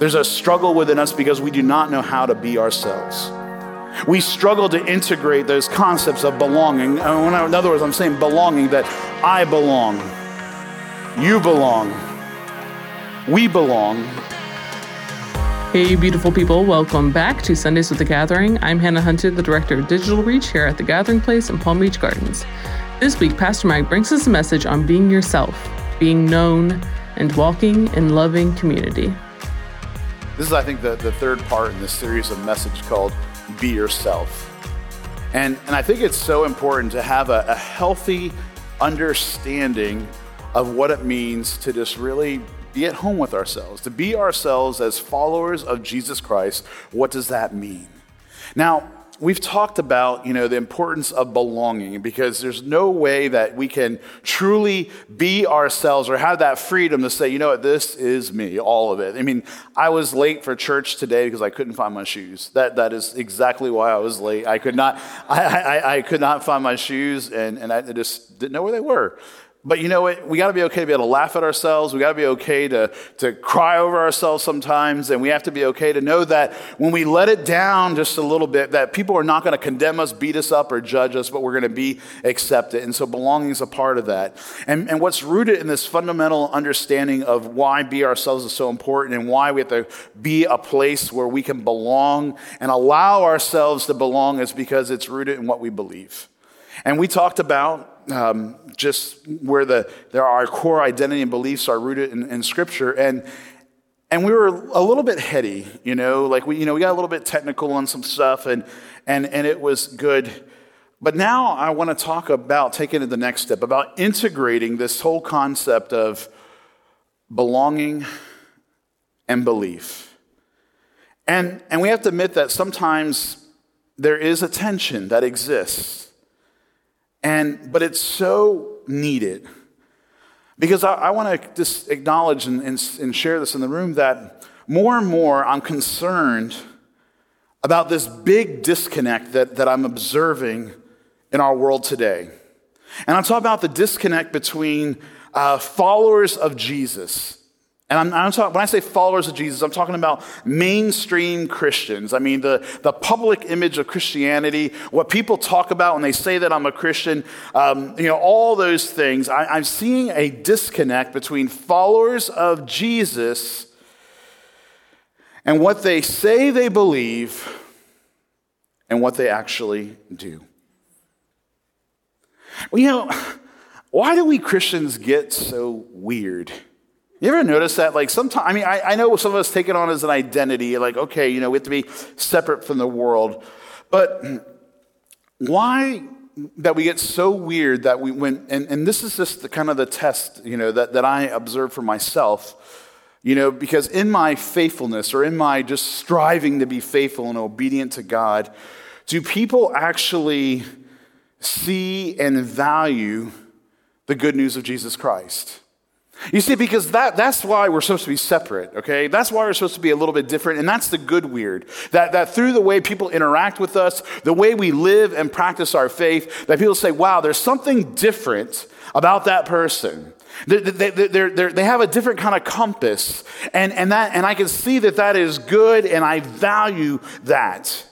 There's a struggle within us because we do not know how to be ourselves. We struggle to integrate those concepts of belonging. Uh, in other words, I'm saying belonging that I belong, you belong, we belong. Hey, beautiful people, welcome back to Sundays with the Gathering. I'm Hannah Hunter, the Director of Digital Reach here at the Gathering Place in Palm Beach Gardens. This week, Pastor Mike brings us a message on being yourself, being known, and walking in loving community. This is, I think, the, the third part in this series of message called Be Yourself. And, and I think it's so important to have a, a healthy understanding of what it means to just really be at home with ourselves, to be ourselves as followers of Jesus Christ. What does that mean? Now, we've talked about, you know, the importance of belonging because there's no way that we can truly be ourselves or have that freedom to say, you know what, this is me, all of it. I mean, I was late for church today because I couldn't find my shoes. That, that is exactly why I was late. I could not, I, I, I could not find my shoes and, and I just didn't know where they were. But you know what? We got to be okay to be able to laugh at ourselves. We got to be okay to, to cry over ourselves sometimes. And we have to be okay to know that when we let it down just a little bit, that people are not going to condemn us, beat us up, or judge us, but we're going to be accepted. And so belonging is a part of that. And, and what's rooted in this fundamental understanding of why be ourselves is so important and why we have to be a place where we can belong and allow ourselves to belong is because it's rooted in what we believe. And we talked about um, just where the, there our core identity and beliefs are rooted in, in Scripture. And, and we were a little bit heady, you know, like we, you know, we got a little bit technical on some stuff and, and, and it was good. But now I want to talk about taking it the next step, about integrating this whole concept of belonging and belief. And, and we have to admit that sometimes there is a tension that exists and, but it's so needed. Because I, I want to just acknowledge and, and, and share this in the room that more and more I'm concerned about this big disconnect that, that I'm observing in our world today. And I'm talking about the disconnect between uh, followers of Jesus and I'm, I'm talking, when I say followers of Jesus, I'm talking about mainstream Christians. I mean, the, the public image of Christianity, what people talk about when they say that I'm a Christian, um, you know, all those things. I, I'm seeing a disconnect between followers of Jesus and what they say they believe and what they actually do. Well, you know, why do we Christians get so weird? You ever notice that? Like sometimes, I mean, I, I know some of us take it on as an identity, like, okay, you know, we have to be separate from the world. But why that we get so weird that we went, and, and this is just the kind of the test, you know, that, that I observe for myself, you know, because in my faithfulness or in my just striving to be faithful and obedient to God, do people actually see and value the good news of Jesus Christ? You see, because that, that's why we're supposed to be separate, okay? That's why we're supposed to be a little bit different, and that's the good weird. That, that through the way people interact with us, the way we live and practice our faith, that people say, wow, there's something different about that person. They, they, they, they have a different kind of compass, and, and, that, and I can see that that is good, and I value that.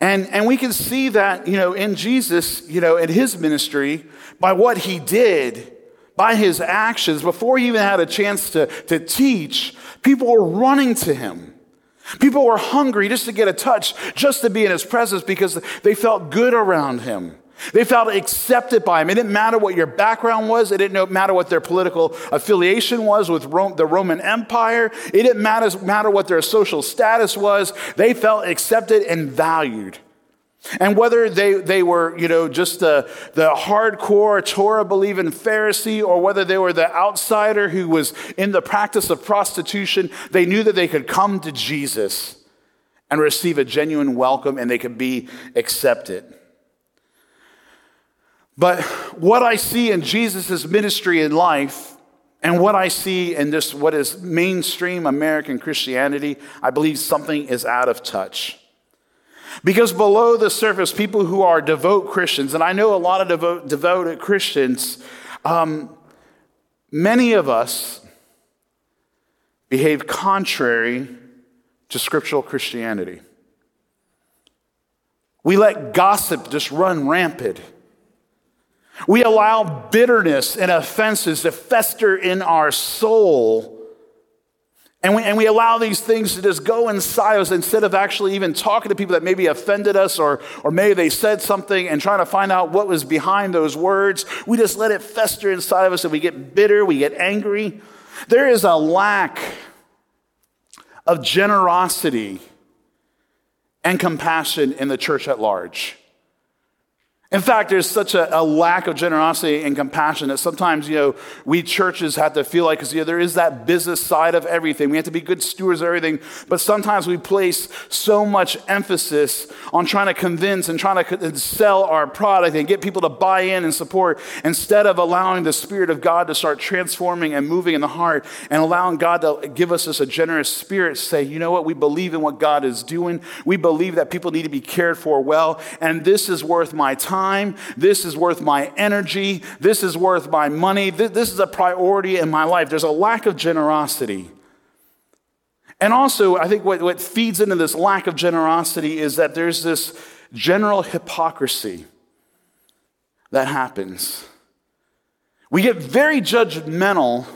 And, and we can see that, you know, in Jesus, you know, in his ministry, by what he did, by his actions, before he even had a chance to, to teach, people were running to him. People were hungry just to get a touch, just to be in his presence because they felt good around him. They felt accepted by him. It didn't matter what your background was. It didn't matter what their political affiliation was with Rome, the Roman Empire. It didn't matter, matter what their social status was. They felt accepted and valued. And whether they, they were, you know, just the, the hardcore Torah believing Pharisee or whether they were the outsider who was in the practice of prostitution, they knew that they could come to Jesus and receive a genuine welcome and they could be accepted. But what I see in Jesus' ministry and life and what I see in this, what is mainstream American Christianity, I believe something is out of touch. Because below the surface, people who are devout Christians, and I know a lot of devout, devoted Christians, um, many of us behave contrary to scriptural Christianity. We let gossip just run rampant. We allow bitterness and offenses to fester in our soul. And we, and we allow these things to just go inside us instead of actually even talking to people that maybe offended us or, or maybe they said something and trying to find out what was behind those words. We just let it fester inside of us and we get bitter, we get angry. There is a lack of generosity and compassion in the church at large. In fact, there's such a, a, lack of generosity and compassion that sometimes, you know, we churches have to feel like, because, you know, there is that business side of everything. We have to be good stewards of everything. But sometimes we place so much emphasis on trying to convince and trying to sell our product and get people to buy in and support instead of allowing the Spirit of God to start transforming and moving in the heart and allowing God to give us this a generous spirit. Say, you know what? We believe in what God is doing. We believe that people need to be cared for well. And this is worth my time time. This is worth my energy. This is worth my money. This is a priority in my life. There's a lack of generosity. And also, I think what, what feeds into this lack of generosity is that there's this general hypocrisy that happens. We get very judgmental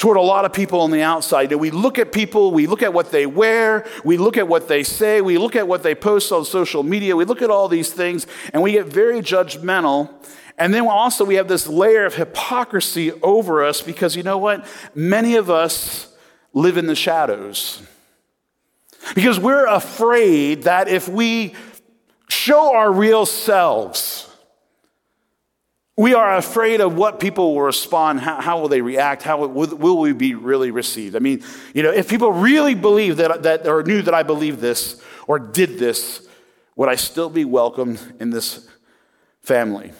toward a lot of people on the outside. We look at people, we look at what they wear, we look at what they say, we look at what they post on social media, we look at all these things, and we get very judgmental. And then also we have this layer of hypocrisy over us because you know what? Many of us live in the shadows. Because we're afraid that if we show our real selves, we are afraid of what people will respond, how, how will they react, how will, will, we be really received. I mean, you know, if people really believe that, that, or knew that I believed this or did this, would I still be welcomed in this family?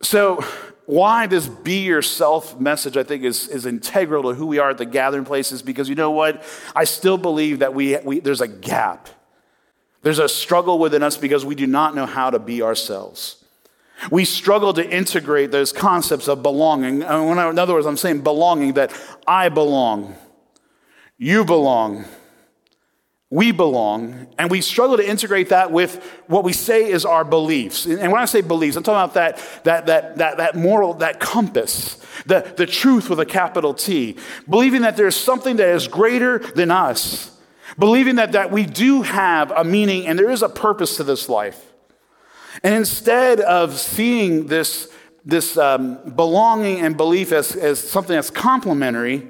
So, why this be yourself message, I think, is, is integral to who we are at the gathering places because you know what? I still believe that we, we, there's a gap. There's a struggle within us because we do not know how to be ourselves. We struggle to integrate those concepts of belonging. Uh, in other words, I'm saying belonging that I belong, you belong, we belong, and we struggle to integrate that with what we say is our beliefs. And when I say beliefs, I'm talking about that, that, that, that, that moral, that compass, the, the truth with a capital T, believing that there's something that is greater than us, believing that, that we do have a meaning and there is a purpose to this life. And instead of seeing this, this um, belonging and belief as, as something that's complementary,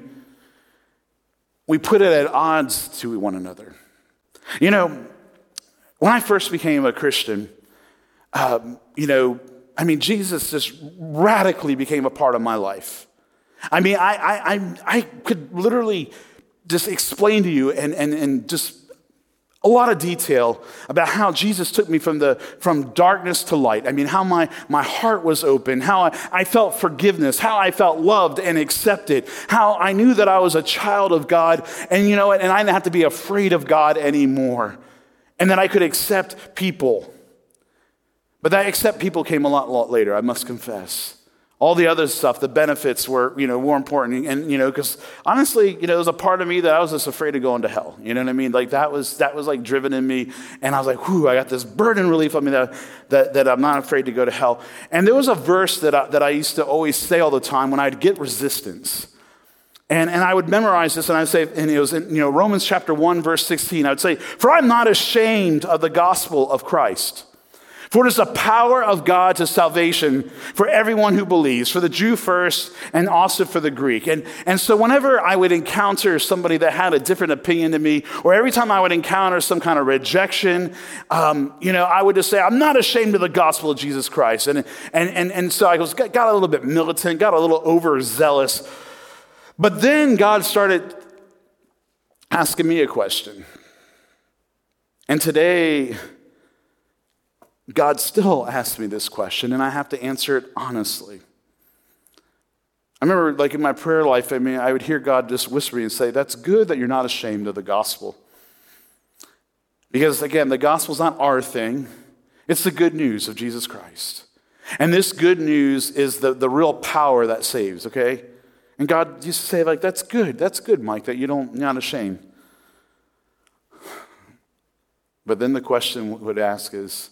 we put it at odds to one another. You know, when I first became a Christian, um, you know, I mean, Jesus just radically became a part of my life. I mean, I, I, I, I could literally just explain to you and, and, and just a lot of detail about how Jesus took me from, the, from darkness to light. I mean, how my, my heart was open, how I, I felt forgiveness, how I felt loved and accepted, how I knew that I was a child of God, and you know, and I didn't have to be afraid of God anymore, and that I could accept people. But that accept people came a lot, lot later, I must confess. All the other stuff, the benefits were, you know, more important. And, you know, because honestly, you know, there was a part of me that I was just afraid of going to hell. You know what I mean? Like that was, that was like driven in me. And I was like, whew, I got this burden relief on me that, that, that I'm not afraid to go to hell. And there was a verse that I, that I used to always say all the time when I'd get resistance. And, and I would memorize this and I'd say, and it was in, you know, Romans chapter 1, verse 16. I would say, For I'm not ashamed of the gospel of Christ. For it is the power of God to salvation for everyone who believes, for the Jew first and also for the Greek. And, and so, whenever I would encounter somebody that had a different opinion than me, or every time I would encounter some kind of rejection, um, you know, I would just say, I'm not ashamed of the gospel of Jesus Christ. And, and, and, and so I was, got a little bit militant, got a little overzealous. But then God started asking me a question. And today, God still asks me this question, and I have to answer it honestly. I remember, like in my prayer life, I mean, I would hear God just whisper me and say, That's good that you're not ashamed of the gospel. Because again, the gospel's not our thing, it's the good news of Jesus Christ. And this good news is the, the real power that saves, okay? And God used to say, like, that's good. That's good, Mike, that you don't, you're not ashamed. But then the question would ask is,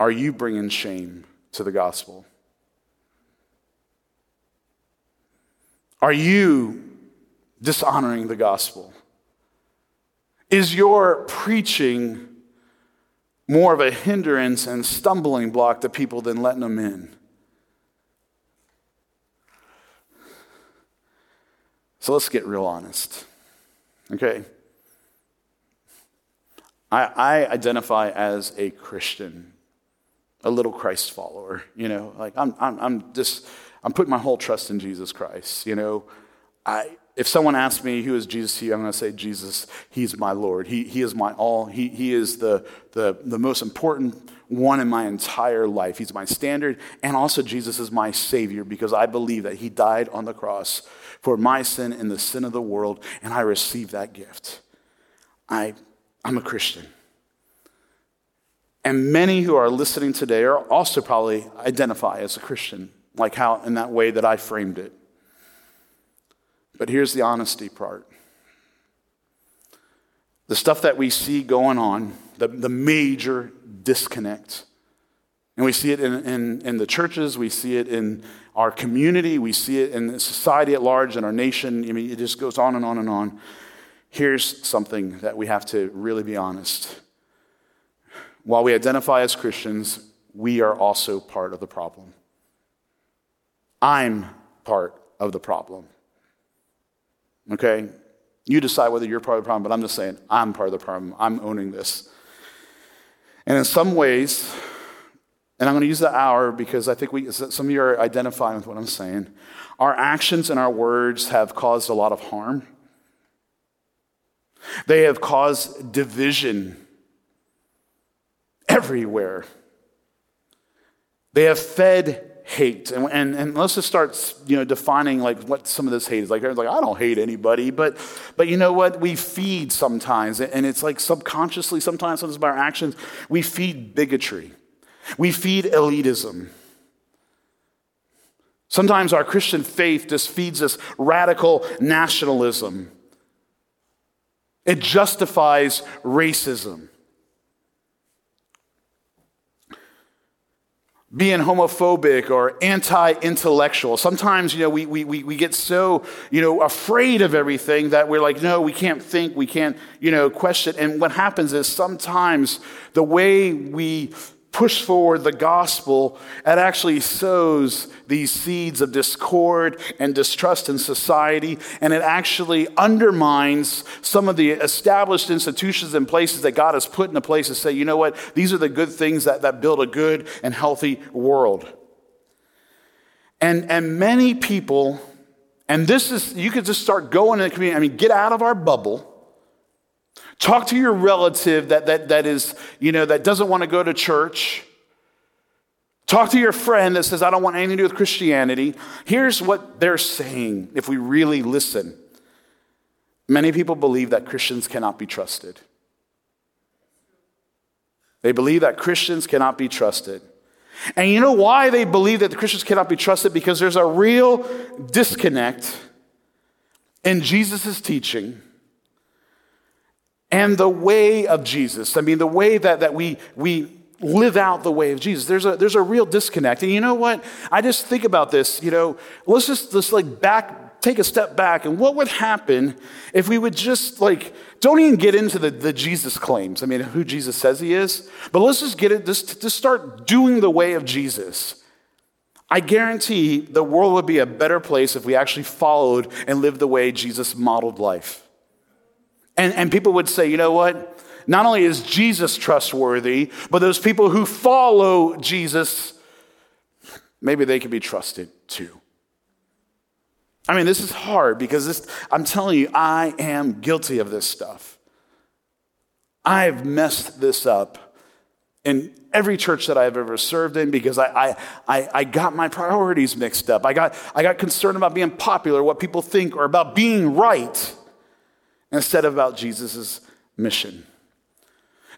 are you bringing shame to the gospel? Are you dishonoring the gospel? Is your preaching more of a hindrance and stumbling block to people than letting them in? So let's get real honest. Okay? I, I identify as a Christian, a little Christ follower. You know, like I'm, I'm, I'm just, I'm putting my whole trust in Jesus Christ. You know, I, if someone asks me who is Jesus to you, I'm going to say Jesus, he's my Lord. He, he is my all. He, he is the, the, the most important one in my entire life. He's my standard. And also, Jesus is my Savior because I believe that He died on the cross for my sin and the sin of the world, and I receive that gift. I, I'm a Christian. And many who are listening today are also probably identify as a Christian, like how in that way that I framed it. But here's the honesty part the stuff that we see going on, the, the major disconnect. And we see it in, in, in, the churches, we see it in our community, we see it in society at large, in our nation. I mean, it just goes on and on and on. Here's something that we have to really be honest. While we identify as Christians, we are also part of the problem. I'm part of the problem. Okay? You decide whether you're part of the problem, but I'm just saying I'm part of the problem. I'm owning this. And in some ways, and I'm going to use the hour because I think we, some of you are identifying with what I'm saying. Our actions and our words have caused a lot of harm. They have caused division everywhere. They have fed hate. And, and, and, let's just start, you know, defining like what some of this hate is. Like, like, I don't hate anybody, but, but you know what? We feed sometimes, and it's like subconsciously, sometimes, sometimes by our actions, we feed bigotry. We feed elitism. Sometimes our Christian faith just feeds us radical nationalism. It justifies racism. Being homophobic or anti-intellectual. Sometimes, you know, we, we, we get so, you know, afraid of everything that we're like, no, we can't think, we can't, you know, question. And what happens is sometimes the way we push forward the gospel, it actually sows these seeds of discord and distrust in society, and it actually undermines some of the established institutions and places that God has put into place to say, you know what, these are the good things that, that build a good and healthy world. And, and many people, and this is, you could just start going in the community, I mean, get out of our bubble Talk to your relative that, that, that is, you know, that doesn't want to go to church. Talk to your friend that says, I don't want anything to do with Christianity. Here's what they're saying if we really listen. Many people believe that Christians cannot be trusted. They believe that Christians cannot be trusted. And you know why they believe that the Christians cannot be trusted? Because there's a real disconnect in Jesus' teaching and the way of Jesus. I mean, the way that, that we, we live out the way of Jesus. There's a, there's a real disconnect. And you know what? I just think about this, you know, let's just, just like back, take a step back. And what would happen if we would just like, don't even get into the, the Jesus claims. I mean, who Jesus says he is, but let's just get it, just, just start doing the way of Jesus. I guarantee the world would be a better place if we actually followed and lived the way Jesus modeled life. And, and people would say, you know what? Not only is Jesus trustworthy, but those people who follow Jesus, maybe they can be trusted too. I mean, this is hard because this, I'm telling you, I am guilty of this stuff. I've messed this up in every church that I've ever served in because I, I, I, got my priorities mixed up. I got, I got concerned about being popular, what people think, or about being right instead of about Jesus' mission.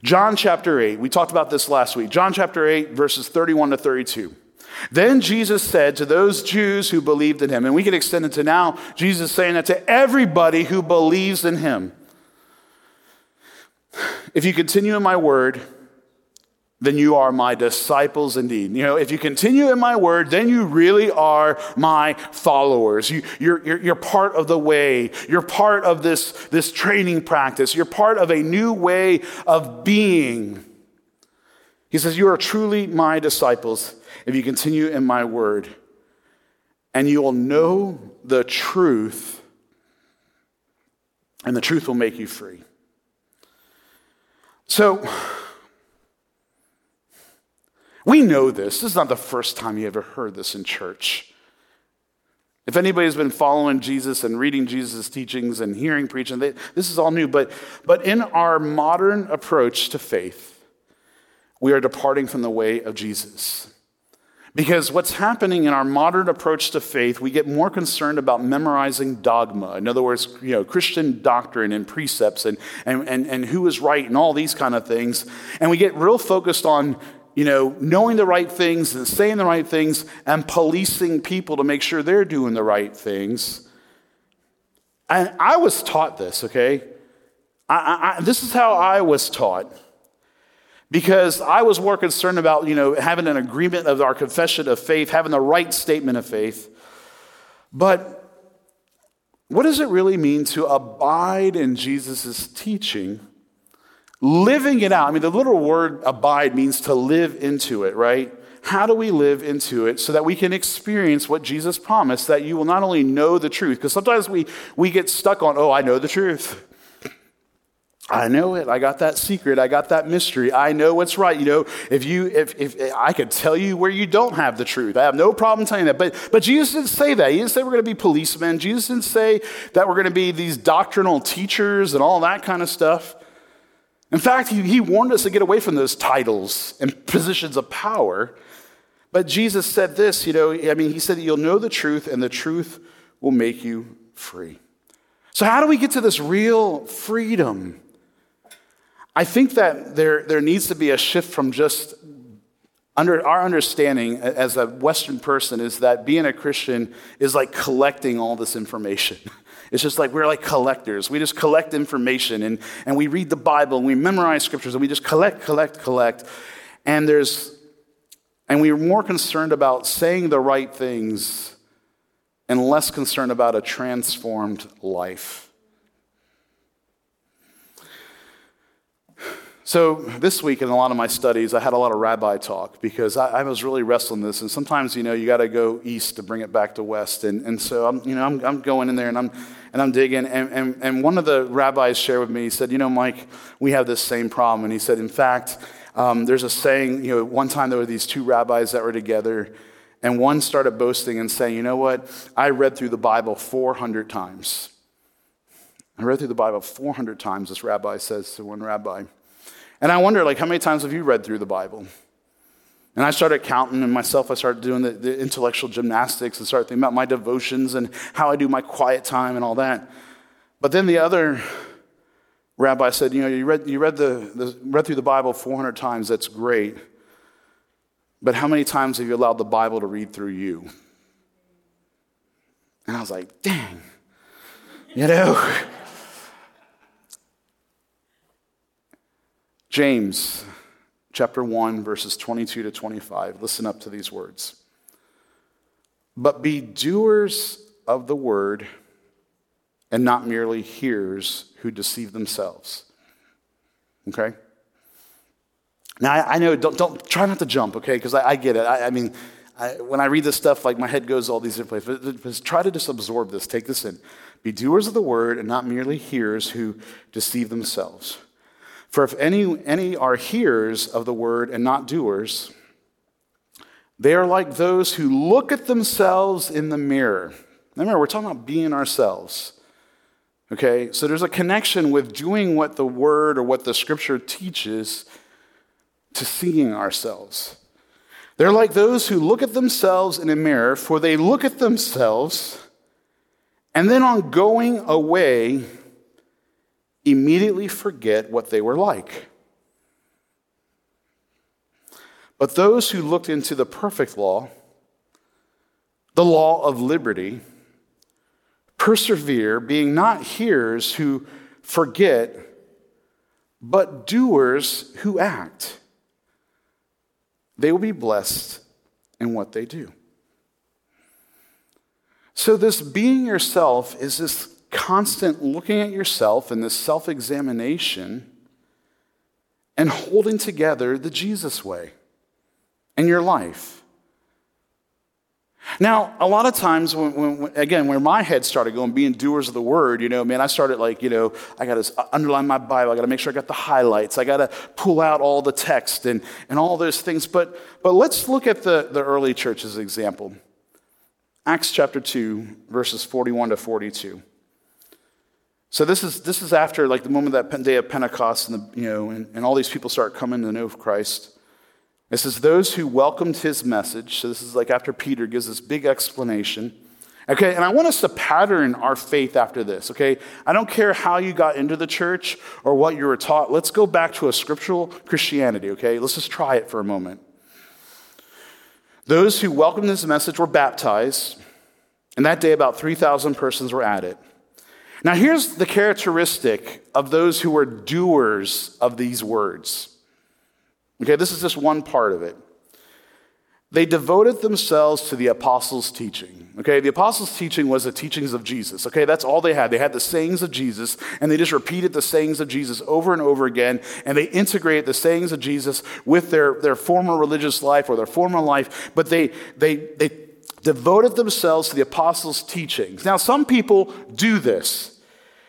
John chapter 8, we talked about this last week. John chapter 8, verses 31 to 32. Then Jesus said to those Jews who believed in him, and we can extend it to now, Jesus saying that to everybody who believes in him. If you continue in my word, then you are my disciples indeed. You know, if you continue in my word, then you really are my followers. You, you're, you're, you're, part of the way. You're part of this, this training practice. You're part of a new way of being. He says, You are truly my disciples if you continue in my word, and you will know the truth, and the truth will make you free. So, we know this. This is not the first time you ever heard this in church. If anybody's been following Jesus and reading Jesus' teachings and hearing preaching, they, this is all new. But, but in our modern approach to faith, we are departing from the way of Jesus. Because what's happening in our modern approach to faith, we get more concerned about memorizing dogma. In other words, you know, Christian doctrine and precepts and, and, and, and who is right and all these kind of things. And we get real focused on you know, knowing the right things and saying the right things and policing people to make sure they're doing the right things. And I was taught this, okay? I, I, this is how I was taught. Because I was more concerned about, you know, having an agreement of our confession of faith, having the right statement of faith. But what does it really mean to abide in Jesus' teaching? Living it out. I mean, the literal word abide means to live into it, right? How do we live into it so that we can experience what Jesus promised that you will not only know the truth, because sometimes we, we get stuck on, oh, I know the truth. I know it. I got that secret. I got that mystery. I know what's right. You know, if you, if, if I could tell you where you don't have the truth, I have no problem telling that. But, but Jesus didn't say that. He didn't say we're going to be policemen. Jesus didn't say that we're going to be these doctrinal teachers and all that kind of stuff. In fact, he, warned us to get away from those titles and positions of power. But Jesus said this, you know, I mean, he said you'll know the truth and the truth will make you free. So, how do we get to this real freedom? I think that there, there needs to be a shift from just under our understanding as a Western person is that being a Christian is like collecting all this information. It's just like we're like collectors. We just collect information and, and we read the Bible and we memorize scriptures and we just collect, collect, collect. And there's and we're more concerned about saying the right things and less concerned about a transformed life. So, this week in a lot of my studies, I had a lot of rabbi talk because I, I was really wrestling this. And sometimes, you know, you got to go east to bring it back to west. And, and so, I'm, you know, I'm, I'm going in there and I'm, and I'm digging. And, and, and one of the rabbis shared with me, he said, You know, Mike, we have this same problem. And he said, In fact, um, there's a saying, you know, one time there were these two rabbis that were together. And one started boasting and saying, You know what? I read through the Bible 400 times. I read through the Bible 400 times, this rabbi says to one rabbi. And I wonder, like, how many times have you read through the Bible? And I started counting, and myself, I started doing the, the, intellectual gymnastics and started thinking about my devotions and how I do my quiet time and all that. But then the other rabbi said, You know, you read, you read, the, the, read through the Bible 400 times, that's great. But how many times have you allowed the Bible to read through you? And I was like, Dang, you know? James chapter 1, verses 22 to 25. Listen up to these words. But be doers of the word and not merely hearers who deceive themselves. Okay? Now, I, I know, don't, don't try not to jump, okay? Because I, I, get it. I, I mean, when I read this stuff, like my head goes all these different places. But, but try to just absorb this, take this in. Be doers of the word and not merely hearers who deceive themselves. For if any, any are hearers of the word and not doers, they are like those who look at themselves in the mirror. Remember, we're talking about being ourselves. Okay? So there's a connection with doing what the word or what the scripture teaches to seeing ourselves. They're like those who look at themselves in a mirror, for they look at themselves and then on going away, immediately forget what they were like. But those who looked into the perfect law, the law of liberty, persevere, being not hearers who forget, but doers who act. They will be blessed in what they do. So, this being yourself is this constant looking at yourself and this self examination and holding together the Jesus way in your life. Now, a lot of times, when, when, again, where my head started going, being doers of the word, you know, man, I started like, you know, I got to uh, underline my Bible. I got to make sure I got the highlights. I got to pull out all the text and, and all those things. But, but let's look at the, the early church's example. Acts chapter 2, verses 41 to 42. So this is, this is after like the moment that day of Pentecost and, the, you know, and, and all these people start coming to know of Christ. It says, those who welcomed his message. So this is like after Peter gives this big explanation. Okay, and I want us to pattern our faith after this, okay? I don't care how you got into the church or what you were taught. Let's go back to a scriptural Christianity, okay? Let's just try it for a moment. Those who welcomed his message were baptized, and that day about 3,000 persons were added. Now, here's the characteristic of those who were doers of these words. Okay, this is just one part of it. They devoted themselves to the apostles' teaching. Okay, the apostles' teaching was the teachings of Jesus. Okay, that's all they had. They had the sayings of Jesus, and they just repeated the sayings of Jesus over and over again, and they integrated the sayings of Jesus with their, their former religious life or their former life, but they, they, they devoted themselves to the apostles' teachings. Now, some people do this.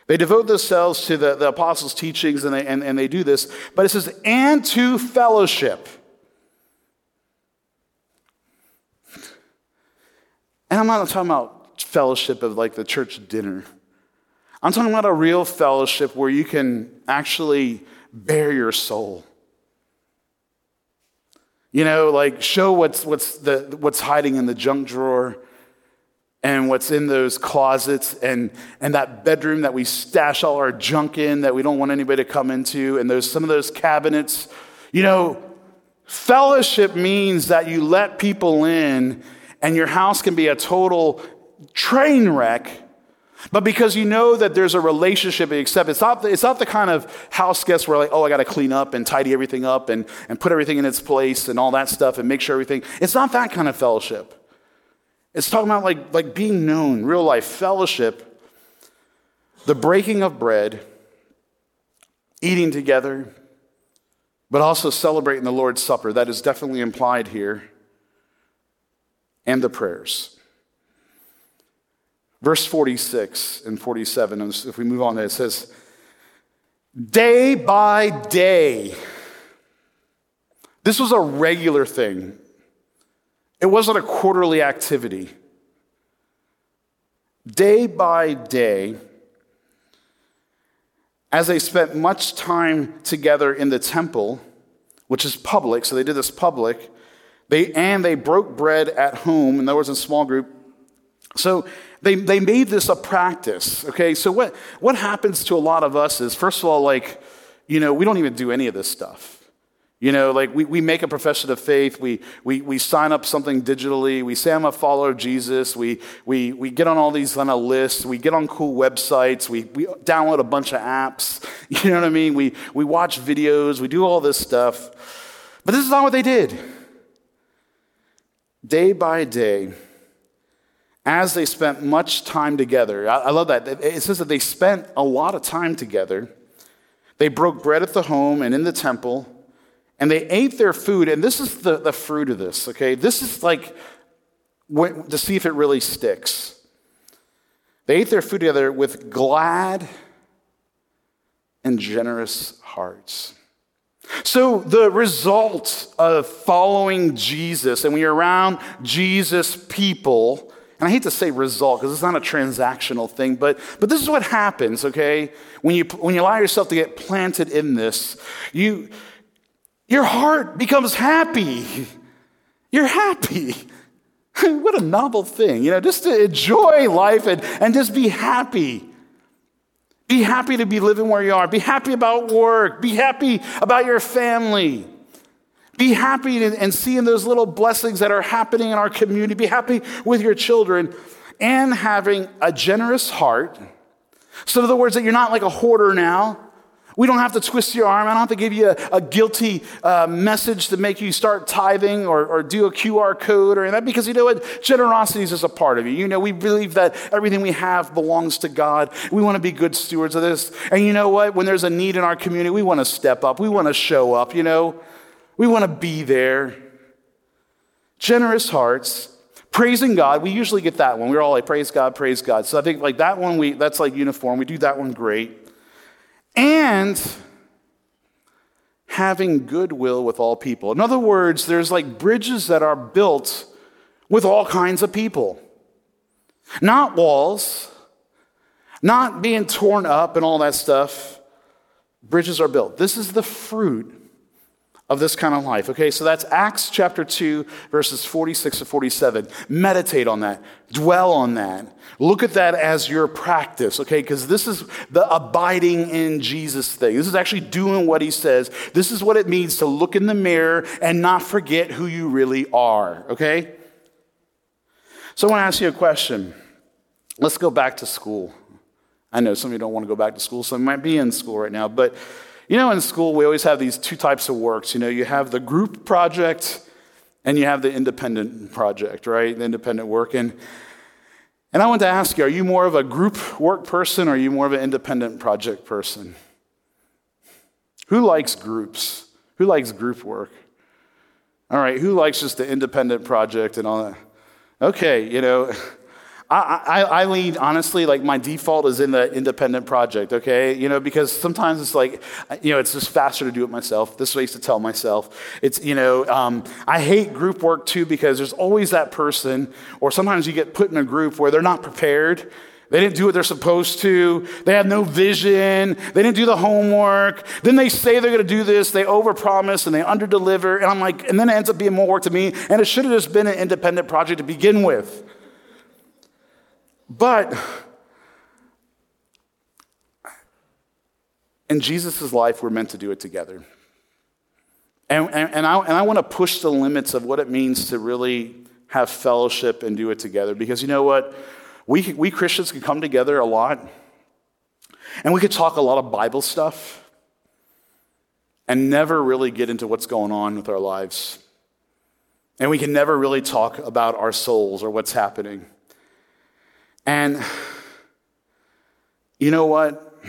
They devote themselves to the, the apostles' teachings and they, and, and they do this, but it says, and to fellowship. And I'm not talking about fellowship of like the church dinner. I'm talking about a real fellowship where you can actually bare your soul. You know, like show what's, what's, the, what's hiding in the junk drawer and what's in those closets and, and that bedroom that we stash all our junk in that we don't want anybody to come into and those, some of those cabinets. You know, fellowship means that you let people in and your house can be a total train wreck but because you know that there's a relationship except it's not, the, it's not the kind of house guest where like oh i got to clean up and tidy everything up and, and put everything in its place and all that stuff and make sure everything it's not that kind of fellowship it's talking about like, like being known, real life, fellowship, the breaking of bread, eating together, but also celebrating the Lord's Supper. That is definitely implied here, and the prayers. Verse 46 and 47, if we move on, it says, Day by day. This was a regular thing it wasn't a quarterly activity. Day by day, as they spent much time together in the temple, which is public, so they did this public, they, and they broke bread at home, and there was a small group. So they, they made this a practice, okay? So what, what happens to a lot of us is, first of all, like, you know, we don't even do any of this stuff. You know, like we, we make a profession of faith, we, we, we sign up something digitally, we say I'm a follower of Jesus, we, we, we get on all these kind of lists, we get on cool websites, we, we download a bunch of apps, you know what I mean? We, we watch videos, we do all this stuff. But this is not what they did. Day by day, as they spent much time together, I, I love that. It says that they spent a lot of time together. They broke bread at the home and in the temple and they ate their food, and this is the, the fruit of this, okay? This is like to see if it really sticks. They ate their food together with glad and generous hearts. So, the result of following Jesus, and when you're around Jesus people, and I hate to say result because it's not a transactional thing, but, but this is what happens, okay? When you, when you allow yourself to get planted in this, you, your heart becomes happy. You're happy. what a novel thing, you know, just to enjoy life and, and just be happy. Be happy to be living where you are. Be happy about work. Be happy about your family. Be happy and seeing those little blessings that are happening in our community. Be happy with your children and having a generous heart. So, in other words, that you're not like a hoarder now. We don't have to twist your arm. I don't have to give you a, a guilty uh, message to make you start tithing or, or, do a QR code or that because you know what? Generosity is just a part of you. You know, we believe that everything we have belongs to God. We want to be good stewards of this. And you know what? When there's a need in our community, we want to step up. We want to show up, you know? We want to be there. Generous hearts. Praising God, we usually get that one. We're all like, praise God, praise God. So I think like that one, we that's like uniform. We do that one great and having goodwill with all people. In other words, there's like bridges that are built with all kinds of people, not walls, not being torn up and all that stuff. Bridges are built. This is the fruit of this kind of life. Okay, so that's Acts chapter 2, verses 46 to 47. Meditate on that, dwell on that. Look at that as your practice, okay, because this is the abiding in Jesus thing. This is actually doing what he says. This is what it means to look in the mirror and not forget who you really are, okay? So I want to ask you a question. Let's go back to school. I know some of you don't want to go back to school, some might be in school right now, but you know, in school, we always have these two types of works. You know, you have the group project and you have the independent project, right? The independent work. And, and I want to ask you are you more of a group work person or are you more of an independent project person? Who likes groups? Who likes group work? All right, who likes just the independent project and all that? Okay, you know. I, I, I, lean, honestly, like my default is in the independent project, okay? You know, because sometimes it's like, you know, it's just faster to do it myself. This way I used to tell myself. It's, you know, um, I hate group work too because there's always that person, or sometimes you get put in a group where they're not prepared. They didn't do what they're supposed to. They have no vision. They didn't do the homework. Then they say they're going to do this. They overpromise and they underdeliver. And I'm like, and then it ends up being more work to me. And it should have just been an independent project to begin with. But in Jesus' life, we're meant to do it together. And, and, and I, and I want to push the limits of what it means to really have fellowship and do it together. Because you know what? We, we Christians can come together a lot, and we could talk a lot of Bible stuff and never really get into what's going on with our lives. And we can never really talk about our souls or what's happening. And you know what?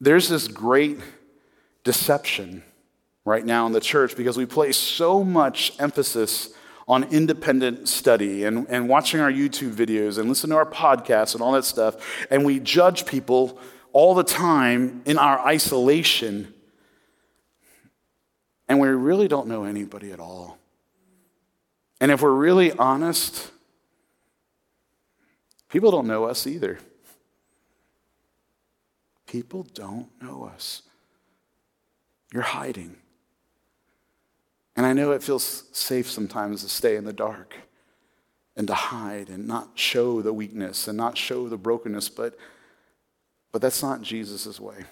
There's this great deception right now in the church because we place so much emphasis on independent study and, and watching our YouTube videos and listening to our podcasts and all that stuff. And we judge people all the time in our isolation. And we really don't know anybody at all. And if we're really honest, People don't know us either. People don't know us. You're hiding. And I know it feels safe sometimes to stay in the dark and to hide and not show the weakness and not show the brokenness, but, but that's not Jesus' way.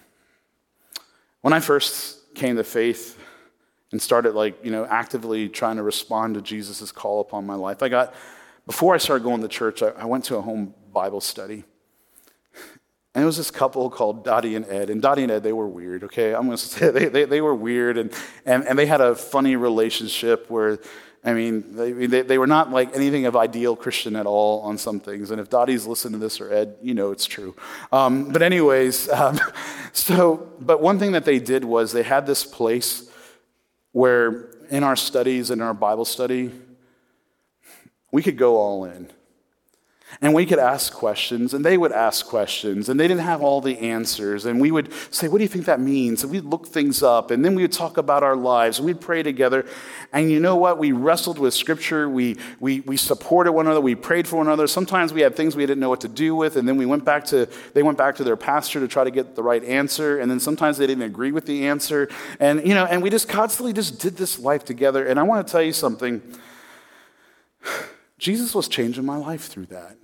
When I first came to faith and started like, you know, actively trying to respond to Jesus' call upon my life, I got before I started going to church, I, I went to a home Bible study. And it was this couple called Dottie and Ed. And Dottie and Ed, they were weird, okay? I'm going to say they, they, they, were weird. And, and, and they had a funny relationship where, I mean, they, they, they were not like anything of ideal Christian at all on some things. And if Dottie's listened to this or Ed, you know it's true. Um, but, anyways, um, so, but one thing that they did was they had this place where in our studies, in our Bible study, we could go all in. And we could ask questions, and they would ask questions, and they didn't have all the answers. And we would say, What do you think that means? And we'd look things up, and then we would talk about our lives, and we'd pray together. And you know what? We wrestled with Scripture, we, we, we supported one another, we prayed for one another. Sometimes we had things we didn't know what to do with, and then we went back to, they went back to their pastor to try to get the right answer, and then sometimes they didn't agree with the answer. And, you know, and we just constantly just did this life together. And I want to tell you something. Jesus was changing my life through that.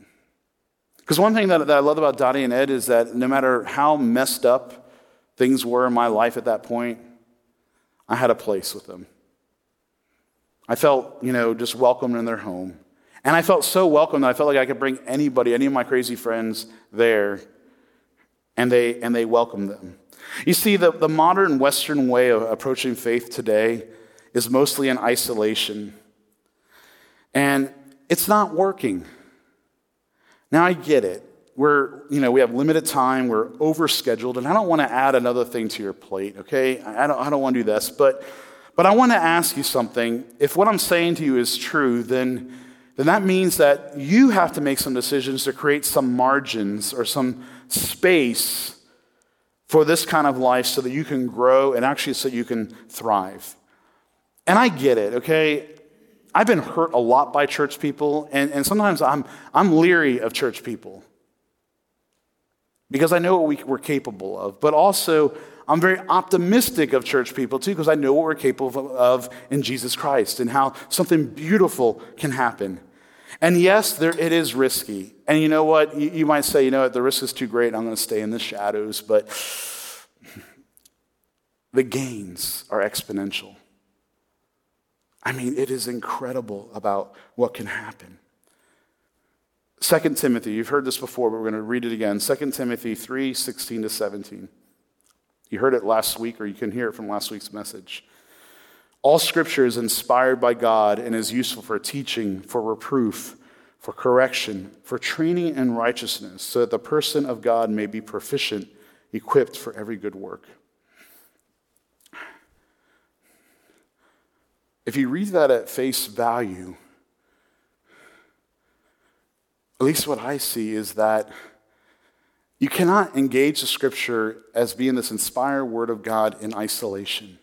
Because one thing that, that I love about Dottie and Ed is that no matter how messed up things were in my life at that point, I had a place with them. I felt, you know, just welcomed in their home. And I felt so welcome that I felt like I could bring anybody, any of my crazy friends there, and they, and they welcomed them. You see, the, the modern Western way of approaching faith today is mostly in isolation. And it's not working. Now, I get it. We're, you know, we have limited time, we're overscheduled, and I don't want to add another thing to your plate, okay? I don't, I don't want to do this, but, but I want to ask you something. If what I'm saying to you is true, then, then that means that you have to make some decisions to create some margins or some space for this kind of life so that you can grow and actually so you can thrive. And I get it, okay? I've been hurt a lot by church people, and, and sometimes I'm, I'm leery of church people because I know what we, we're capable of. But also, I'm very optimistic of church people too because I know what we're capable of in Jesus Christ and how something beautiful can happen. And yes, there, it is risky. And you know what? You, you might say, you know what, the risk is too great. I'm going to stay in the shadows. But the gains are exponential. I mean, it is incredible about what can happen. 2 Timothy, you've heard this before, but we're going to read it again. 2 Timothy 3 16 to 17. You heard it last week, or you can hear it from last week's message. All scripture is inspired by God and is useful for teaching, for reproof, for correction, for training in righteousness, so that the person of God may be proficient, equipped for every good work. If you read that at face value, at least what I see is that you cannot engage the scripture as being this inspired word of God in isolation.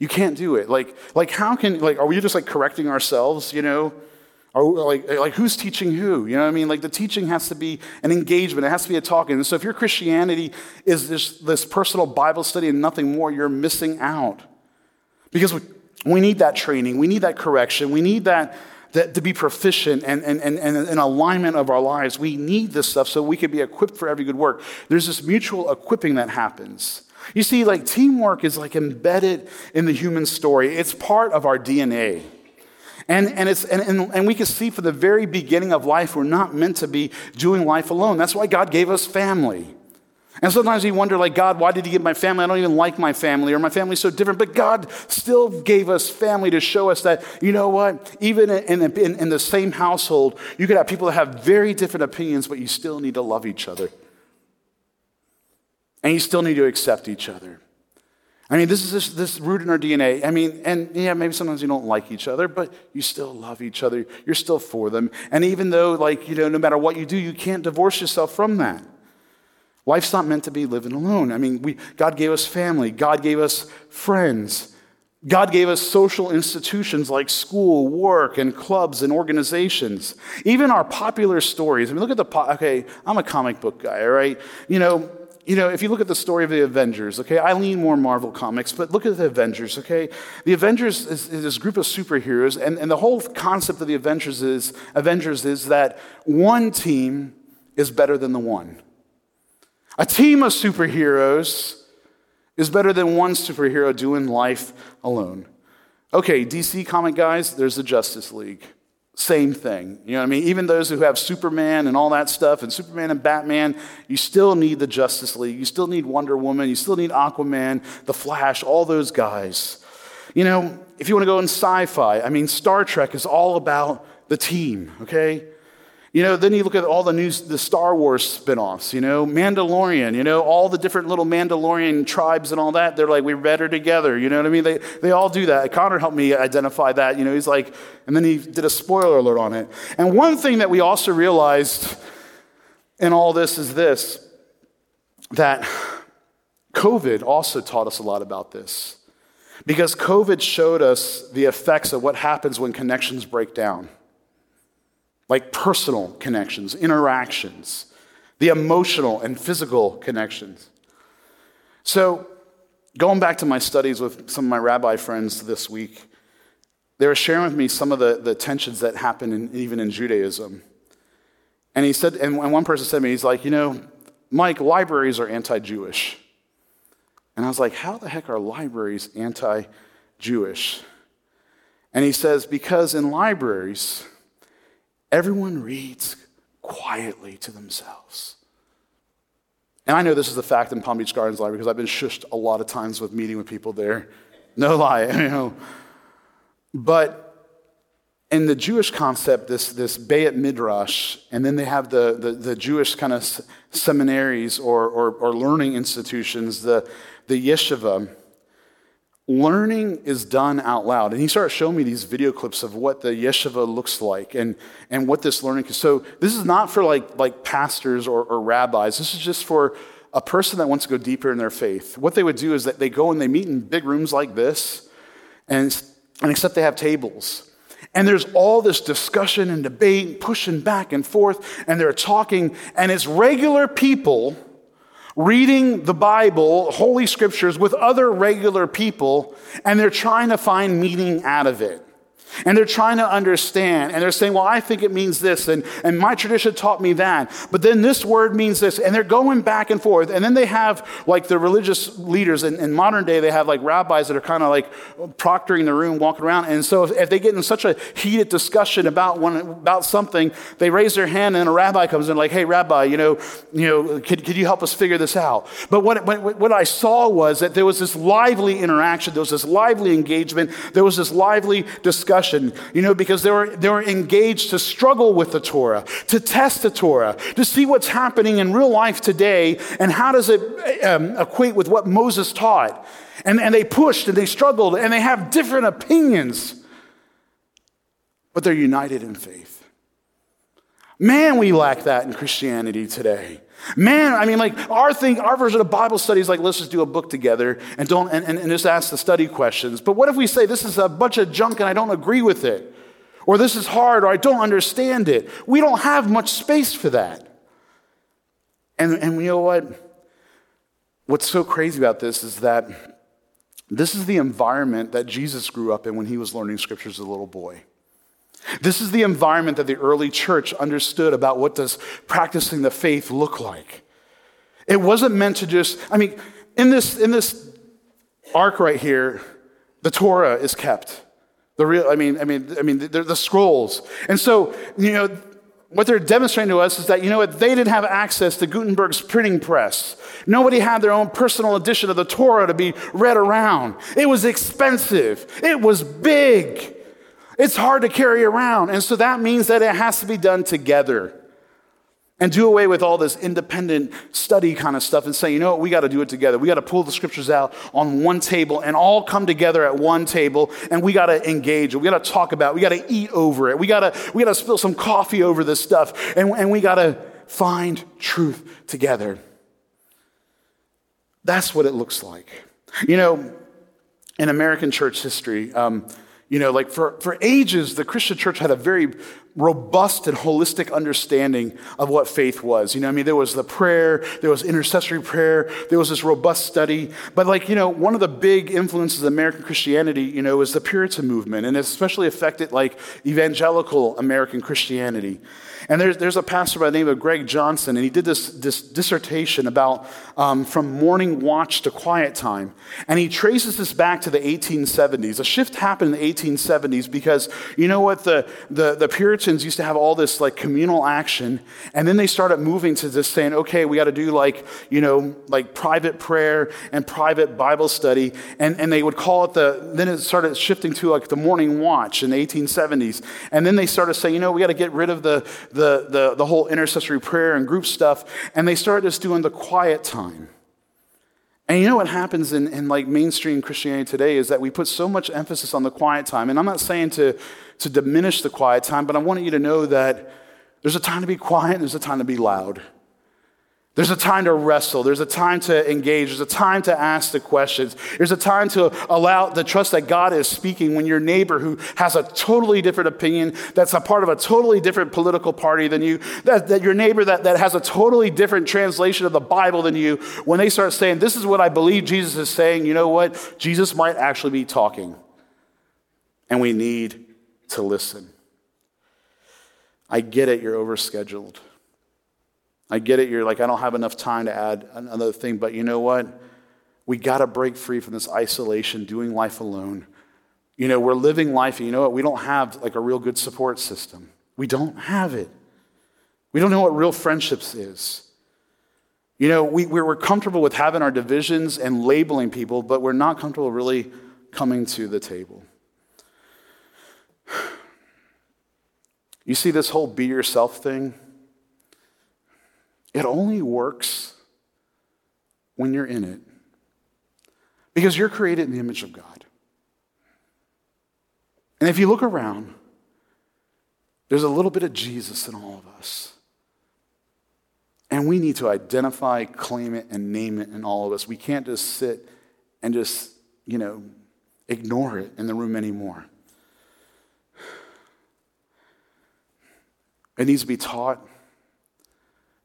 You can't do it. Like, like how can, like, are we just like correcting ourselves, you know? Are like, like who's teaching who? You know what I mean? Like the teaching has to be an engagement. It has to be a talking. And so if your Christianity is this, this personal Bible study and nothing more, you're missing out. Because we, need that training. We need that correction. We need that, that to be proficient and, and, and, and in alignment of our lives. We need this stuff so we can be equipped for every good work. There's this mutual equipping that happens. You see, like teamwork is like embedded in the human story. It's part of our DNA. And, and, it's, and, and, and we can see from the very beginning of life, we're not meant to be doing life alone. That's why God gave us family. And sometimes we wonder, like, God, why did He give my family? I don't even like my family, or my family's so different. But God still gave us family to show us that, you know what? Even in, in, in the same household, you could have people that have very different opinions, but you still need to love each other. And you still need to accept each other. I mean, this is this, this root in our DNA. I mean, and yeah, maybe sometimes you don't like each other, but you still love each other. You're still for them. And even though, like, you know, no matter what you do, you can't divorce yourself from that. Life's not meant to be living alone. I mean, we, God gave us family, God gave us friends. God gave us social institutions like school, work, and clubs and organizations. Even our popular stories. I mean, look at the, po- okay, I'm a comic book guy, all right? You know, you know, if you look at the story of the Avengers, okay, I lean more Marvel comics, but look at the Avengers, okay? The Avengers is, is this group of superheroes, and, and the whole concept of the Avengers is, Avengers is that one team is better than the one. A team of superheroes is better than one superhero doing life alone. Okay, DC comic guys, there's the Justice League. Same thing. You know what I mean? Even those who have Superman and all that stuff, and Superman and Batman, you still need the Justice League. You still need Wonder Woman. You still need Aquaman, The Flash, all those guys. You know, if you want to go in sci fi, I mean, Star Trek is all about the team, okay? You know, then you look at all the news, the Star Wars spin-offs, you know, Mandalorian, you know, all the different little Mandalorian tribes and all that. They're like, we're better together. You know what I mean? They, they all do that. Connor helped me identify that. You know, he's like, and then he did a spoiler alert on it. And one thing that we also realized in all this is this, that COVID also taught us a lot about this. Because COVID showed us the effects of what happens when connections break down like personal connections, interactions, the emotional and physical connections. So, going back to my studies with some of my rabbi friends this week, they were sharing with me some of the, the tensions that happen in, even in Judaism. And he said, and one person said to me, he's like, you know, Mike, libraries are anti Jewish. And I was like, how the heck are libraries anti Jewish? And he says, because in libraries, everyone reads quietly to themselves. And I know this is a fact in Palm Beach Gardens Library because I've been shushed a lot of times with meeting with people there. No lie, you know. But in the Jewish concept, this, this Beit Midrash, and then they have the, the, the Jewish kind of seminaries or, or, or, learning institutions, the, the yeshiva, learning is done out loud. And he started showing me these video clips of what the yeshiva looks like and, and what this learning is. So this is not for like, like pastors or, or rabbis. This is just for a person that wants to go deeper in their faith. What they would do is that they go and they meet in big rooms like this, and, and except they have tables. And there's all this discussion and debate, pushing back and forth, and they're talking, and it's regular people reading the Bible, Holy Scriptures, with other regular people, and they're trying to find meaning out of it. And they're trying to understand, and they're saying, Well, I think it means this, and, and my tradition taught me that. But then this word means this. And they're going back and forth. And then they have like the religious leaders. In, in modern day, they have like rabbis that are kind of like proctoring the room, walking around. And so if, if, they get in such a heated discussion about, one, about something, they raise their hand, and a rabbi comes in, like, Hey, rabbi, you know, you know could, could you help us figure this out? But what, what, what I saw was that there was this lively interaction, there was this lively engagement, there was this lively discussion discussion, you know, because they were, they were engaged to struggle with the Torah, to test the Torah, to see what's happening in real life today and how does it um, equate with what Moses taught. And, and they pushed and they struggled and they have different opinions, but they're united in faith. Man, we lack that in Christianity today. Man, I mean, like our thing, our version of Bible study is like, let's just do a book together and don't and, and, and just ask the study questions. But what if we say this is a bunch of junk and I don't agree with it? Or this is hard or I don't understand it? We don't have much space for that. And, and you know what? What's so crazy about this is that this is the environment that Jesus grew up in when he was learning scriptures as a little boy. This is the environment that the early church understood about what does practicing the faith look like. It wasn't meant to just, I mean, in this, in this ark right here, the Torah is kept. The real, I mean, I mean, I mean, the, the scrolls. And so, you know, what they're demonstrating to us is that, you know what, they didn't have access to Gutenberg's printing press. Nobody had their own personal edition of the Torah to be read around. It was expensive. It was big. It's hard to carry around. And so that means that it has to be done together. And do away with all this independent study kind of stuff and say, you know what, we got to do it together. We got to pull the scriptures out on one table and all come together at one table and we got to engage. We got to talk about it. We got to eat over it. We got to we got to spill some coffee over this stuff and, and we got to find truth together. That's what it looks like. You know, in American church history, um, you know, like for, for ages, the Christian church had a very robust and holistic understanding of what faith was. You know, I mean, there was the prayer, there was intercessory prayer, there was this robust study. But, like, you know, one of the big influences of American Christianity, you know, is the Puritan movement, and it especially affected, like, evangelical American Christianity. And there's, there's a pastor by the name of Greg Johnson, and he did this, this dissertation about um, from morning watch to quiet time. And he traces this back to the 1870s. A shift happened in the 1870s because, you know what, the, the, the Puritans used to have all this like communal action, and then they started moving to just saying, okay, we got to do like, you know, like private prayer and private Bible study. And, and they would call it the, then it started shifting to like the morning watch in the 1870s. And then they started saying, you know, we got to get rid of the, the, the, the whole intercessory prayer and group stuff, and they started just doing the quiet time. And you know what happens in, in like mainstream Christianity today is that we put so much emphasis on the quiet time. And I'm not saying to, to diminish the quiet time, but I want you to know that there's a time to be quiet there's a time to be loud. There's a time to wrestle. There's a time to engage. There's a time to ask the questions. There's a time to allow the trust that God is speaking when your neighbor who has a totally different opinion, that's a part of a totally different political party than you, that, that your neighbor that, that has a totally different translation of the Bible than you, when they start saying, This is what I believe Jesus is saying, you know what? Jesus might actually be talking. And we need to listen. I get it, you're overscheduled. I get it. You're like, I don't have enough time to add another thing. But you know what? We got to break free from this isolation, doing life alone, You know, we're living life, and you know what? We don't have like a real good support system. We don't have it. We don't know what real friendships is. You know, we, we're comfortable with having our divisions and labeling people, but we're not comfortable really coming to the table. You see, this whole be yourself thing, it only works when you're in it because you're created in the image of God. And if you look around, there's a little bit of Jesus in all of us. And we need to identify, claim it, and name it in all of us. We can't just sit and just, you know, ignore it in the room anymore. It needs to be taught.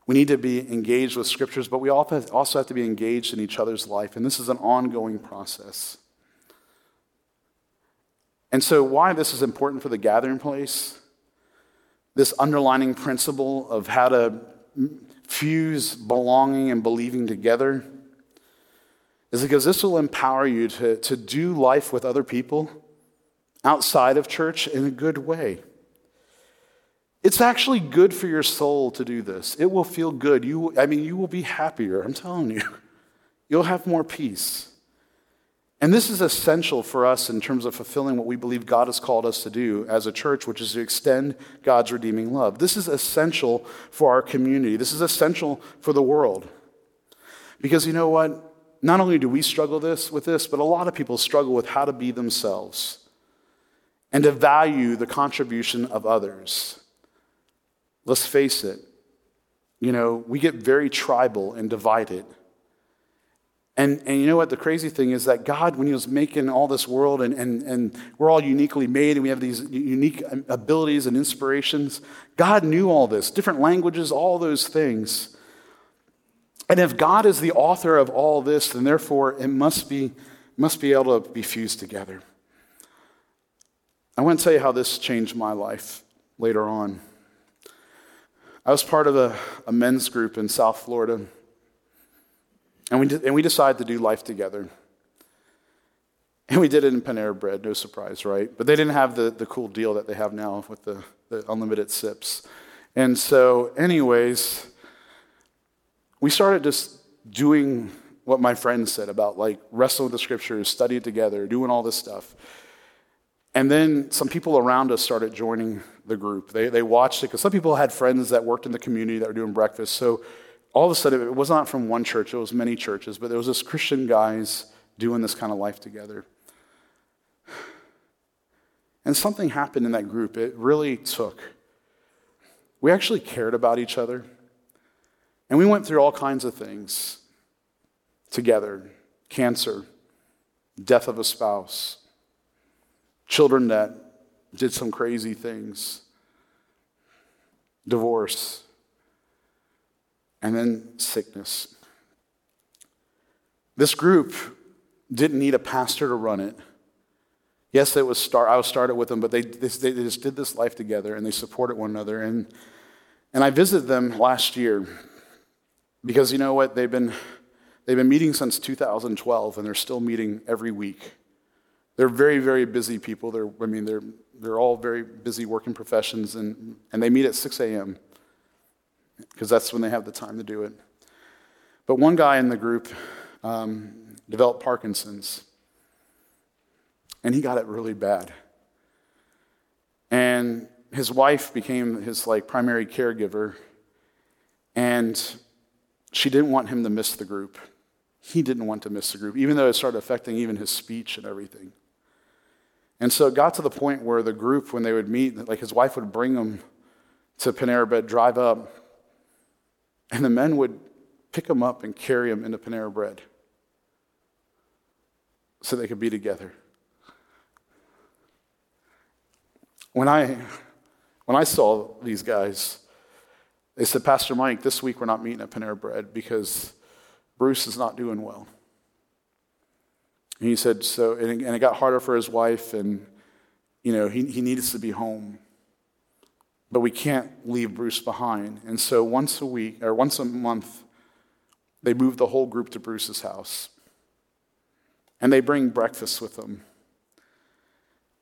We need to be engaged with scriptures, but we also have to be engaged in each other's life. And this is an ongoing process. And so, why this is important for the gathering place, this underlining principle of how to fuse belonging and believing together, is because this will empower you to, to do life with other people outside of church in a good way. It's actually good for your soul to do this. It will feel good. You, I mean, you will be happier, I'm telling you. You'll have more peace. And this is essential for us in terms of fulfilling what we believe God has called us to do as a church, which is to extend God's redeeming love. This is essential for our community. This is essential for the world. Because you know what? Not only do we struggle this with this, but a lot of people struggle with how to be themselves and to value the contribution of others. Let's face it, you know, we get very tribal and divided. And, and you know what? The crazy thing is that God, when He was making all this world and, and, and we're all uniquely made and we have these unique um, abilities and inspirations, God knew all this, different languages, all those things. And if God is the author of all this, then therefore it must be, must be able to be fused together. I want to tell you how this changed my life later on. I was part of a, a men's group in South Florida, and we, did, and we decided to do life together. And we did it in Panera Bread, no surprise, right? But they didn't have the, the cool deal that they have now with the, the unlimited sips. And so, anyways, we started just doing what my friends said about like wrestling with the scriptures, studying together, doing all this stuff. And then some people around us started joining the group. They, they watched it because some people had friends that worked in the community that were doing breakfast. So all of a sudden, it was not from one church, it was many churches, but there was this Christian guys doing this kind of life together. And something happened in that group. It really took. We actually cared about each other. And we went through all kinds of things together cancer, death of a spouse, children that did some crazy things, divorce, and then sickness. This group didn't need a pastor to run it. Yes, it was start, I was started with them, but they, they, they just did this life together and they supported one another. And, and I visited them last year because you know what? They've been, they've been meeting since 2012 and they're still meeting every week. They're very, very busy people. They're, I mean, they're, they're all very busy working professions, and, and they meet at 6 a.m. because that's when they have the time to do it. But one guy in the group um, developed Parkinson's, and he got it really bad. And his wife became his like primary caregiver, and she didn't want him to miss the group. He didn't want to miss the group, even though it started affecting even his speech and everything. And so it got to the point where the group, when they would meet, like his wife would bring them to Panera Bread, drive up, and the men would pick him up and carry him into Panera Bread so they could be together. When I, when I saw these guys, they said, Pastor Mike, this week we're not meeting at Panera Bread because Bruce is not doing well. And he said, so, and it got harder for his wife, and, you know, he, he needs to be home. But we can't leave Bruce behind. And so once a week, or once a month, they move the whole group to Bruce's house. And they bring breakfast with them.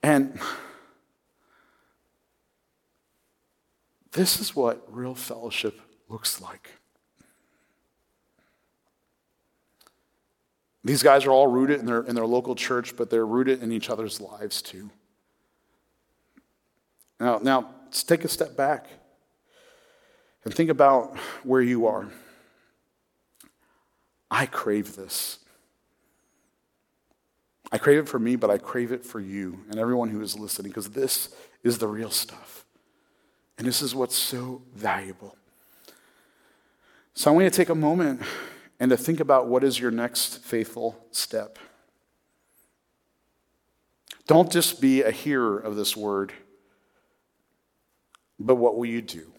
And this is what real fellowship looks like. These guys are all rooted in their, in their local church, but they're rooted in each other's lives too. Now, now, let's take a step back and think about where you are. I crave this. I crave it for me, but I crave it for you and everyone who is listening because this is the real stuff. And this is what's so valuable. So I want you to take a moment and to think about what is your next faithful step. Don't just be a hearer of this word, but what will you do?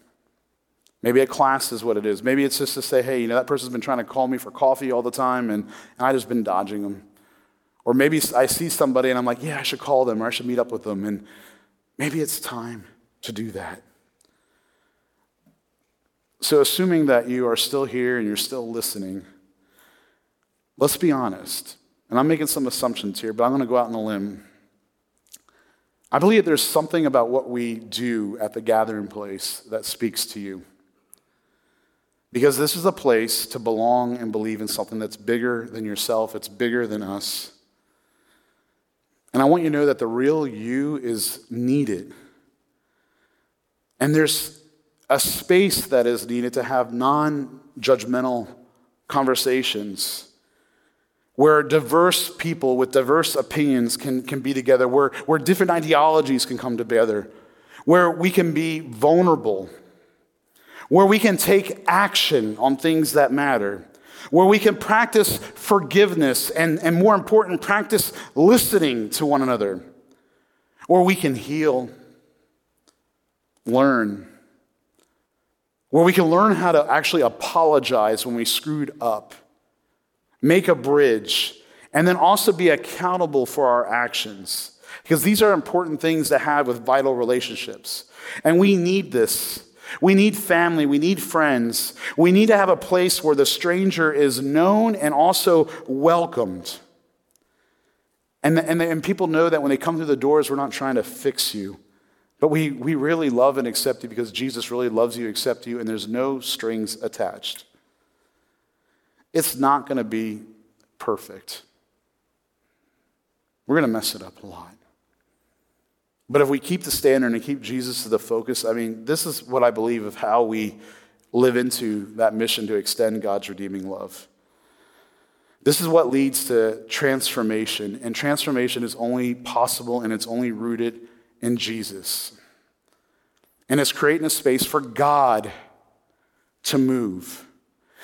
Maybe a class is what it is. Maybe it's just to say, hey, you know, that person's been trying to call me for coffee all the time, and, and I've just been dodging them. Or maybe I see somebody and I'm like, yeah, I should call them or I should meet up with them. And maybe it's time to do that. So, assuming that you are still here and you're still listening, let's be honest. And I'm making some assumptions here, but I'm going to go out on a limb. I believe there's something about what we do at the gathering place that speaks to you. Because this is a place to belong and believe in something that's bigger than yourself, it's bigger than us. And I want you to know that the real you is needed. And there's a space that is needed to have non judgmental conversations where diverse people with diverse opinions can, can be together, where, where different ideologies can come together, where we can be vulnerable, where we can take action on things that matter where we can practice forgiveness and, and more important, practice listening to one another, where we can heal, learn, where we can learn how to actually apologize when we screwed up, make a bridge, and then also be accountable for our actions. Because these are important things to have with vital relationships. And we need this we need family. We need friends. We need to have a place where the stranger is known and also welcomed. And, and, and people know that when they come through the doors, we're not trying to fix you, but we, we really love and accept you because Jesus really loves you, accept you, and there's no strings attached. It's not going to be perfect. We're going to mess it up a lot. But if we keep the standard and keep Jesus to the focus, I mean, this is what I believe of how we live into that mission to extend God's redeeming love. This is what leads to transformation, and transformation is only possible and it's only rooted in Jesus. And it's creating a space for God to move.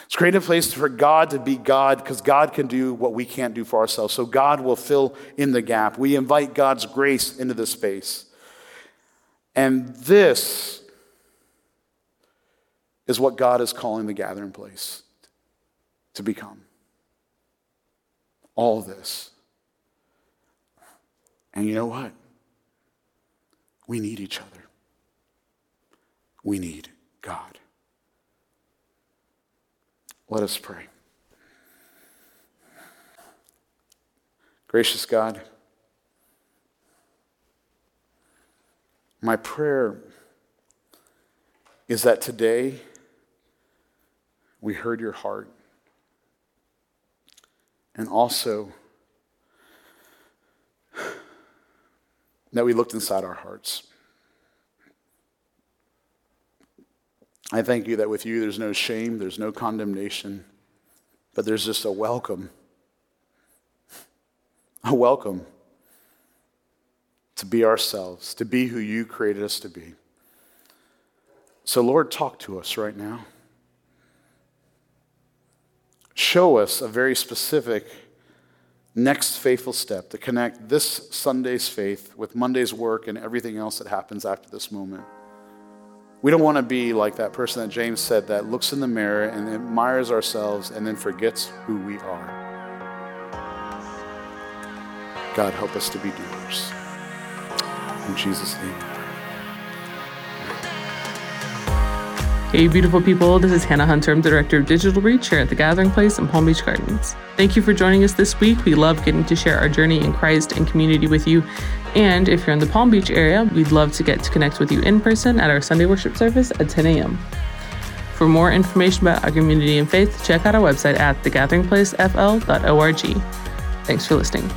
It's creating a place for God to be God because God can do what we can't do for ourselves. So God will fill in the gap. We invite God's grace into the space. And this is what God is calling the gathering place to become. All this. And you know what? We need each other. We need God. Let us pray. Gracious God, my prayer is that today we heard your heart and also that we looked inside our hearts. I thank you that with you there's no shame, there's no condemnation, but there's just a welcome. A welcome to be ourselves, to be who you created us to be. So, Lord, talk to us right now. Show us a very specific next faithful step to connect this Sunday's faith with Monday's work and everything else that happens after this moment. We don't want to be like that person that James said that looks in the mirror and admires ourselves and then forgets who we are. God, help us to be doers. In Jesus' name. Hey, beautiful people, this is Hannah Hunter. I'm the Director of Digital Reach here at the Gathering Place in Palm Beach Gardens. Thank you for joining us this week. We love getting to share our journey in Christ and community with you. And if you're in the Palm Beach area, we'd love to get to connect with you in person at our Sunday worship service at 10 a.m. For more information about our community and faith, check out our website at thegatheringplacefl.org. Thanks for listening.